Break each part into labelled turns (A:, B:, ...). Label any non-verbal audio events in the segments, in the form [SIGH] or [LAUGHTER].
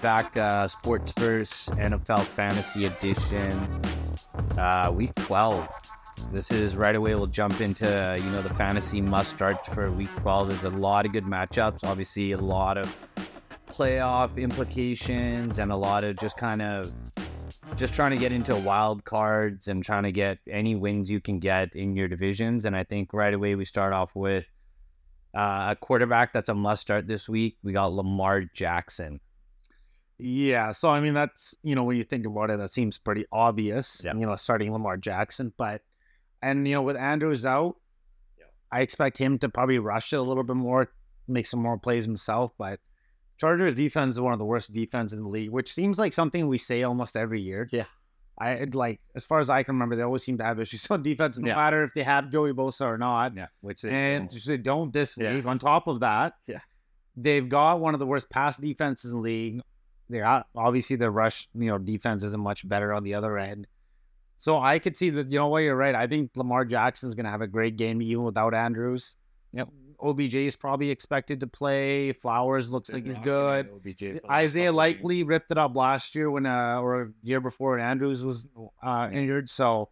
A: back, uh, Sportsverse NFL Fantasy Edition, uh, Week 12. This is right away. We'll jump into you know the fantasy must starts for Week 12. There's a lot of good matchups. Obviously, a lot of playoff implications and a lot of just kind of just trying to get into wild cards and trying to get any wins you can get in your divisions. And I think right away we start off with uh, a quarterback that's a must start this week. We got Lamar Jackson.
B: Yeah, so I mean that's you know when you think about it, that seems pretty obvious.
A: Yeah.
B: You know, starting Lamar Jackson, but and you know with Andrews out,
A: Yeah.
B: I expect him to probably rush it a little bit more, make some more plays himself. But Chargers defense is one of the worst defense in the league, which seems like something we say almost every year.
A: Yeah.
B: I like as far as I can remember, they always seem to have issues [LAUGHS] on defense, no
A: Yeah.
B: matter if they have Joey Bosa or not.
A: Yeah, which they
B: And
A: don't.
B: they don't this week. On top of that,
A: Yeah.
B: they've got one of the worst pass defenses in the league. They're obviously the rush, you know, defense isn't much better on the other end. So I could see that. You know what? You're right. I think Lamar Jackson's going to have a great game even without Andrews.
A: Yep.
B: OBJ is probably expected to play. Flowers looks like he's good. Isaiah Likely ripped it up last year when, uh, or year before when Andrews was uh, injured. So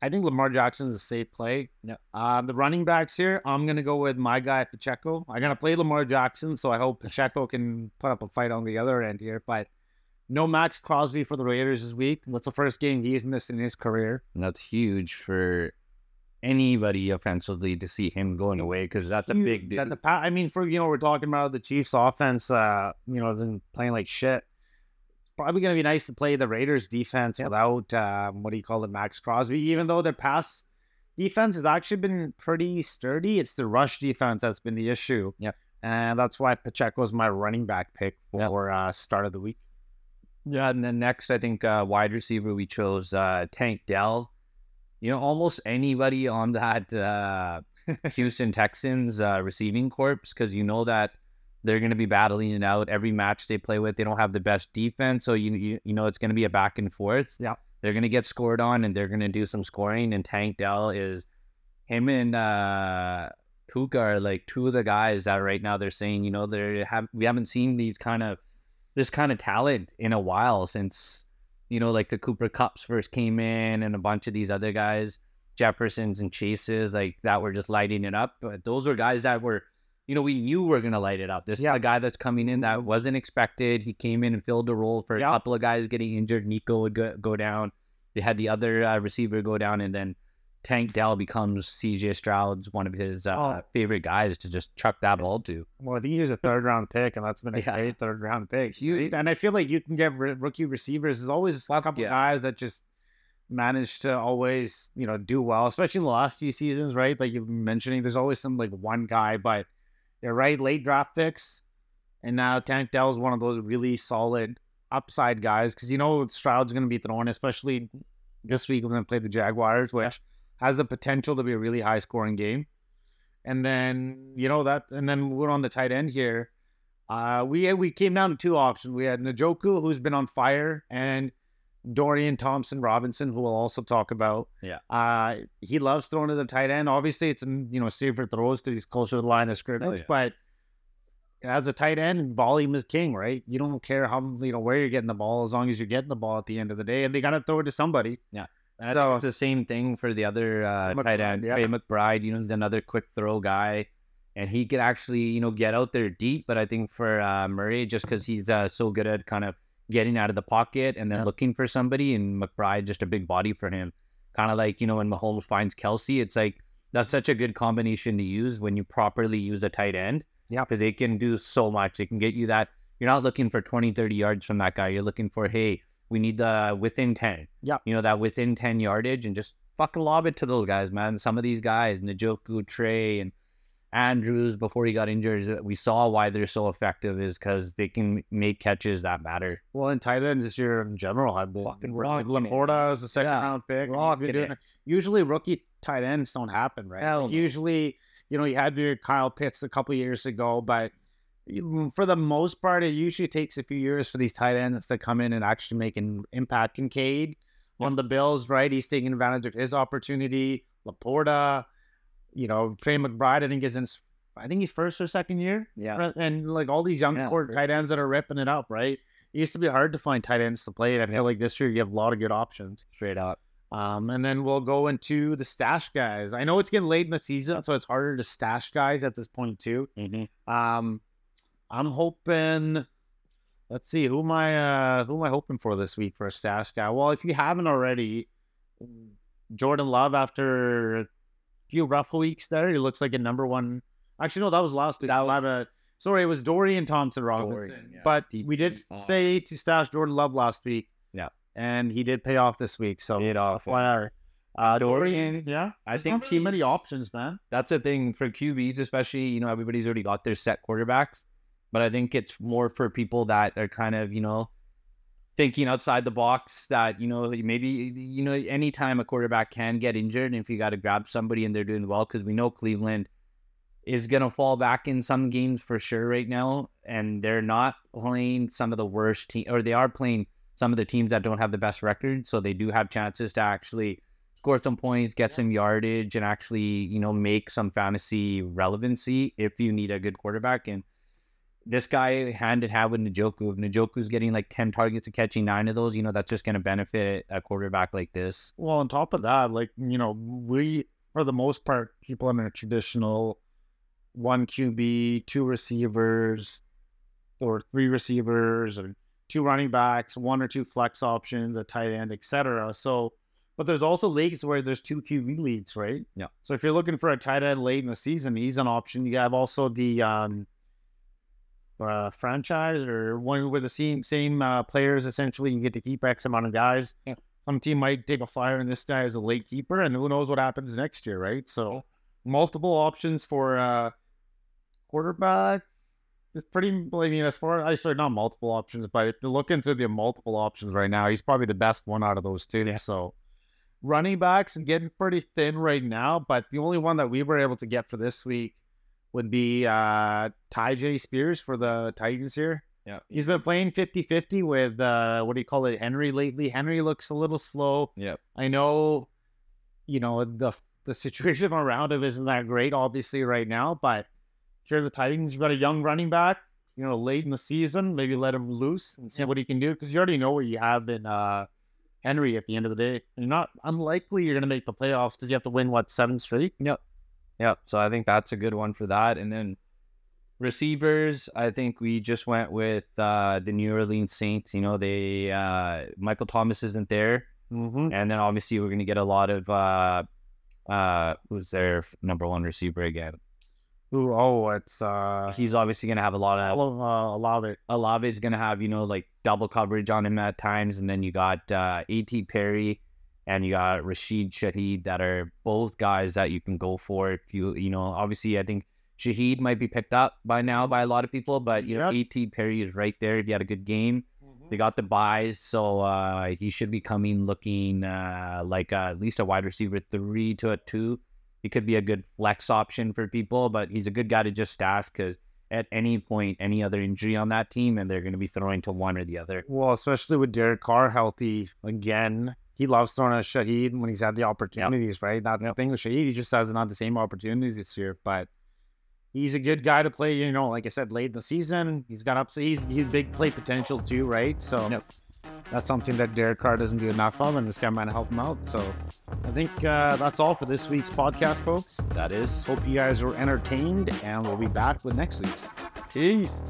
B: I think Lamar Jackson is a safe play.
A: Yep.
B: Uh, the running backs here, I'm gonna go with my guy Pacheco. I'm gonna play Lamar Jackson, so I hope [LAUGHS] Pacheco can put up a fight on the other end here. But no Maxx Crosby for the Raiders this week. That's the first game he's missed in his career.
A: And that's huge for anybody offensively to see him going away because that's a big deal.
B: That the pa- I mean, for you know, we're talking about the Chiefs' offense. Uh, you know, then playing like shit. Probably gonna be nice to play the Raiders' defense without um, what do you call it, Maxx Crosby. Even though their pass defense has actually been pretty sturdy, it's the rush defense that's been the issue.
A: Yeah,
B: and that's why Pacheco is my running back pick for uh, start of the week.
A: Yeah, and then next, I think uh, wide receiver we chose uh, Tank Dell. You know, almost anybody on that uh, [LAUGHS] Houston Texans uh, receiving corps because you know that they're going to be battling it out every match they play with. They don't have the best defense, so you you, you know it's going to be a back and forth.
B: Yeah.
A: they're going to get scored on, and they're going to do some scoring. And Tank Dell is him and uh, Puka are like two of the guys that right now they're saying you know they have we haven't seen these kind of this kind of talent in a while since you know like the Cooper Kupps first came in and a bunch of these other guys Jeffersons and Chases like that were just lighting it up but those were guys that were you know we knew we were gonna light it up this
B: Yeah.
A: is a guy that's coming in that wasn't expected he came in and filled the role for
B: Yeah.
A: a couple of guys getting injured Nico would go, go down they had the other uh, receiver go down and then Tank Dell becomes CJ Stroud's one of his uh,
B: Oh.
A: favorite guys to just chuck that ball to
B: Well, I think he was a third round pick, and that's been a [LAUGHS]
A: Yeah.
B: great third round pick.
A: Huge.
B: And I feel like you can get r- rookie receivers. There's always a couple
A: Yeah.
B: guys that just manage to always, you know, do well, especially in the last few seasons, right? Like you've been mentioning, there's always some like one guy, but you're right, late draft picks. And now Tank Dell is one of those really solid upside guys because you know Stroud's going to be thrown, especially this week when they play the Jaguars, which has the potential to be a really high scoring game. And then you know that, and then we're on the tight end here. Uh, we we came down to two options. We had Njoku, who's been on fire, and Dorian Thompson Robinson, who we'll also talk about.
A: Yeah.
B: Uh, he loves throwing to the tight end. Obviously, it's mm, you know safer throws because he's closer to the line of scrimmage.
A: yeah.
B: But as a tight end, volume is king, right? You don't care how you know where you're getting the ball as long as you're getting the ball at the end of the day, and they got to throw it to somebody.
A: I
B: So-
A: it's the same thing for the other uh,
B: McBride,
A: tight end,
B: yeah.
A: Trey McBride. You know, he's another quick throw guy, and he could actually, you know, get out there deep. But I think for uh, Murray, just because he's uh, so good at kind of getting out of the pocket and then
B: Yeah.
A: looking for somebody, and McBride just a big body for him. Kind of like you know when Mahomes finds Kelce, it's like that's such a good combination to use when you properly use a tight end.
B: Yeah.
A: because they can do so much. They can get you that. You're not looking for 20, 30 yards from that guy. You're looking for hey, we need the within 10 Yeah, you know, that within 10 yardage and just fucking lob it to those guys, man. Some of these guys, Njoku, Trey, and Andrews, before he got injured, we saw why they're so effective is because they can make catches that matter.
B: Well, in tight ends this year in general, had been
A: Fucking
B: like
A: it.
B: LaPorta is a second
A: Yeah,
B: round pick. and he's been
A: rocking
B: doing
A: it.
B: Usually, rookie tight ends don't happen, right? Like,
A: no.
B: usually, you know, you had your Kyle Pitts a couple years ago, but for the most part, it usually takes a few years for these tight ends to come in and actually make an impact. Kincaid on the Bills, right? He's taking advantage of his opportunity. LaPorta, you know, Trey McBride, I think is in. I think he's first or second year.
A: Yeah.
B: And like all these young
A: Yeah.
B: core tight ends that are ripping it up, right? it used to be hard to find tight ends to play. And I feel like this year you have a lot of good options.
A: Straight up.
B: Um, and then we'll go into the stash guys. I know it's getting late in the season, so it's harder to stash guys at this point too.
A: Mm-hmm.
B: Um, I'm hoping. Let's see who am I uh, who am I hoping for this week for a stash guy? Well, if you haven't already, Jordan Love after few rough weeks there, he looks like a number one. Actually, no, that was last week.
A: That
B: That A, sorry, it was Dorian Thompson Robinson.
A: Dorian, yeah.
B: But
A: He-
B: we did
A: he-
B: say to stash Jordan Love last week.
A: Yeah.
B: and he did pay off this week. So
A: Paid off.
B: FYI. Uh,
A: Dorian,
B: Dorian, yeah,
A: I
B: There's
A: think
B: not too many options, man.
A: that's the thing for QBs, especially, you know, everybody's already got their set quarterbacks. But I think it's more for people that are kind of, you know, thinking outside the box that, you know, maybe, you know, anytime a quarterback can get injured, if you got to grab somebody and they're doing well, because we know Cleveland is going to fall back in some games for sure right now. And they're not playing some of the worst team, or they are playing some of the teams that don't have the best record. So they do have chances to actually score some points, get some yardage, and actually, you know, make some fantasy relevancy if you need a good quarterback. And this guy hand in hand with Njoku. If Njoku's getting like 10 targets and catching nine of those, you know, that's just going to benefit a quarterback like this.
B: Well, on top of that, like you know, we for the most part, people in a traditional one QB, two receivers, or three receivers, or two running backs, one or two flex options, a tight end, etc. So, but there's also leagues where there's two QB leagues, right?
A: Yeah.
B: So if you're looking for a tight end late in the season, he's an option. You have also the um, uh, franchise or one with the same same uh, players. Essentially, you get to keep X amount of guys.
A: Yeah.
B: Some team might take a flyer on this guy as a late keeper, and who knows what happens next year, right? So, multiple options for uh, quarterbacks. It's pretty. I mean, as far I sorry, not multiple options, but if you're looking through the multiple options right now, he's probably the best one out of those two. So, running backs and getting pretty thin right now, but the only one that we were able to get for this week would be uh Tyjae Spears for the Titans here.
A: Yeah.
B: He's been playing 50-50 with uh what do you call it, Henry lately. Henry looks a little slow.
A: Yeah.
B: I know, you know, the the situation [LAUGHS] around him isn't that great, obviously, right now, but you're the Titans, you've got a young running back, you know, late in the season, maybe let him loose and see what he can do. Because you already know what you have in uh Henry at the end of the day. You're not unlikely you're gonna make the playoffs because you have to win what seven straight.
A: Yeah, so I think that's a good one for that. And then receivers, I think we just went with uh, the New Orleans Saints. You know, they uh, Michael Thomas isn't there,
B: Mm-hmm.
A: and then obviously we're gonna get a lot of uh, uh, who's their number one receiver again?
B: Ooh, oh, it's uh,
A: He's obviously gonna have a lot of
B: uh, Olave.
A: Olave's gonna have you know like double coverage on him at times, and then you got uh, A.T. Perry and you got Rashid Shaheed that are both guys that you can go for if you you know obviously I think Shaheed might be picked up by now by a lot of people, but you know
B: Yep.
A: A.T. Perry is right there if you had a good game. They got the byes, so uh, he should be coming looking uh, like uh, at least a wide receiver three to a two. He could be a good flex option for people, but he's a good guy to just stash because at any point, any other injury on that team, and they're going to be throwing to one or the other.
B: Well, especially with Derek Carr healthy again. He loves throwing at Shaheed when he's had the opportunities, right? That's the thing with Shaheed. He just hasn't had the same opportunities this year, but he's a good guy to play. You know, like I said, late in the season, he's got up. He's he's big play potential too, right? So
A: Yep.
B: that's something that Derek Carr doesn't do enough of, and this guy might help him out. So I think uh, that's all for this week's podcast, folks.
A: That is
B: Hope you guys were entertained, and we'll be back with next week's. Peace.